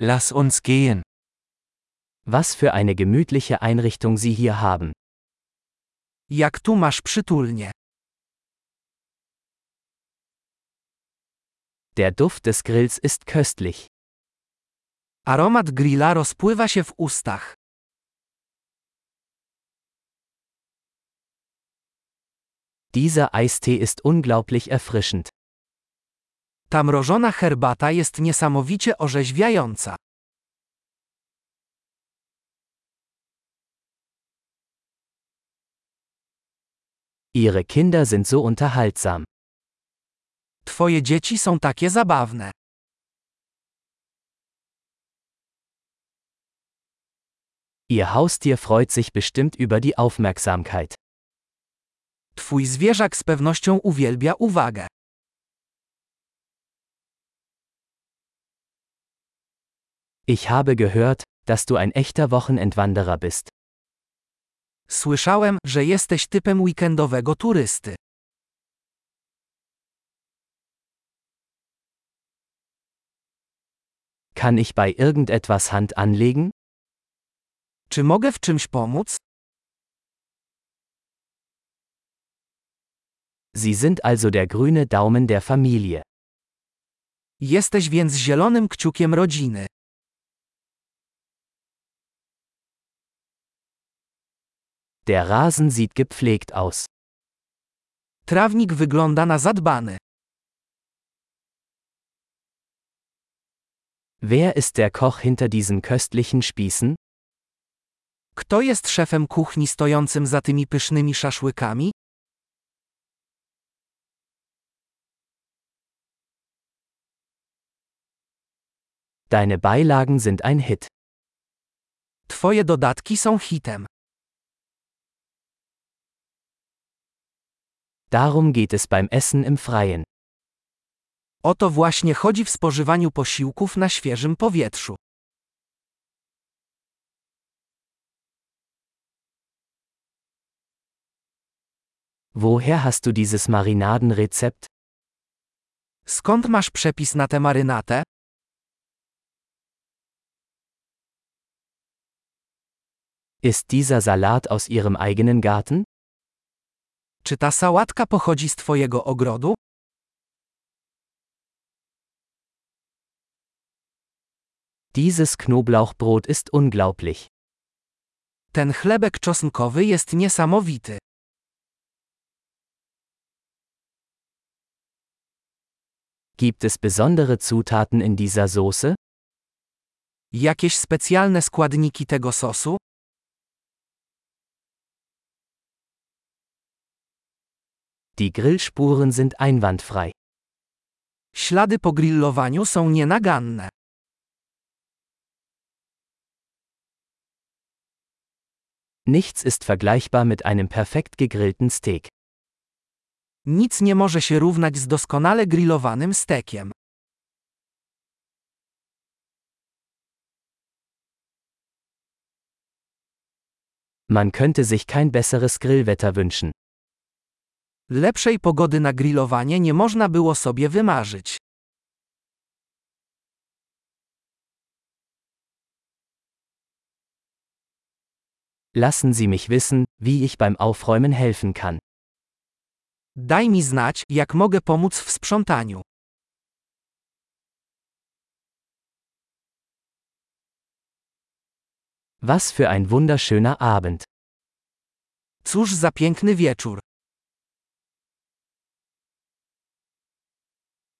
Lass uns gehen. Was für eine gemütliche Einrichtung Sie hier haben. Jak tu masz przytulnie. Der Duft des Grills ist köstlich. Aromat grilla rozpływa się w ustach. Dieser Eistee ist unglaublich erfrischend. Ta mrożona herbata jest niesamowicie orzeźwiająca. Ihre Kinder sind so unterhaltsam. Twoje dzieci są takie zabawne. Ihr Haustier freut sich bestimmt über die Aufmerksamkeit. Twój zwierzak z pewnością uwielbia uwagę. Ich habe gehört, dass du ein echter Wochenendwanderer bist. Słyszałem, że jesteś typem weekendowego turysty. Kann ich bei irgendetwas Hand anlegen? Czy mogę w czymś pomóc? Sie sind also der grüne Daumen der Familie. Jesteś więc zielonym kciukiem rodziny. Der Rasen sieht gepflegt aus. Trawnik wygląda na zadbany. Wer ist der Koch hinter diesen köstlichen Spießen? Kto jest szefem kuchni stojącym za tymi pysznymi szaszłykami? Deine Beilagen sind ein Hit. Twoje dodatki są hitem. Darum geht es beim Essen im Freien. O to właśnie chodzi w spożywaniu posiłków na świeżym powietrzu. Woher hast du dieses Marinadenrezept? Skąd masz przepis na tę marynatę? Ist dieser Salat aus Ihrem eigenen Garten? Czy ta sałatka pochodzi z twojego ogrodu? Dieses Knoblauchbrot ist unglaublich. Ten chlebek czosnkowy jest niesamowity. Gibt es besondere Zutaten in dieser Soße? Jakieś specjalne składniki tego sosu? Die Grillspuren sind einwandfrei. Ślady po grillowaniu są nienaganne. Nichts ist vergleichbar mit einem perfekt gegrillten Steak. Nic nie może się równać z doskonale grillowanym stekiem. Man könnte sich kein besseres Grillwetter wünschen. Lepszej pogody na grillowanie nie można było sobie wymarzyć. Lassen Sie mich wissen, wie ich beim Aufräumen helfen kann. Daj mi znać, jak mogę pomóc w sprzątaniu. Was für ein wunderschöner Abend. Cóż za piękny wieczór.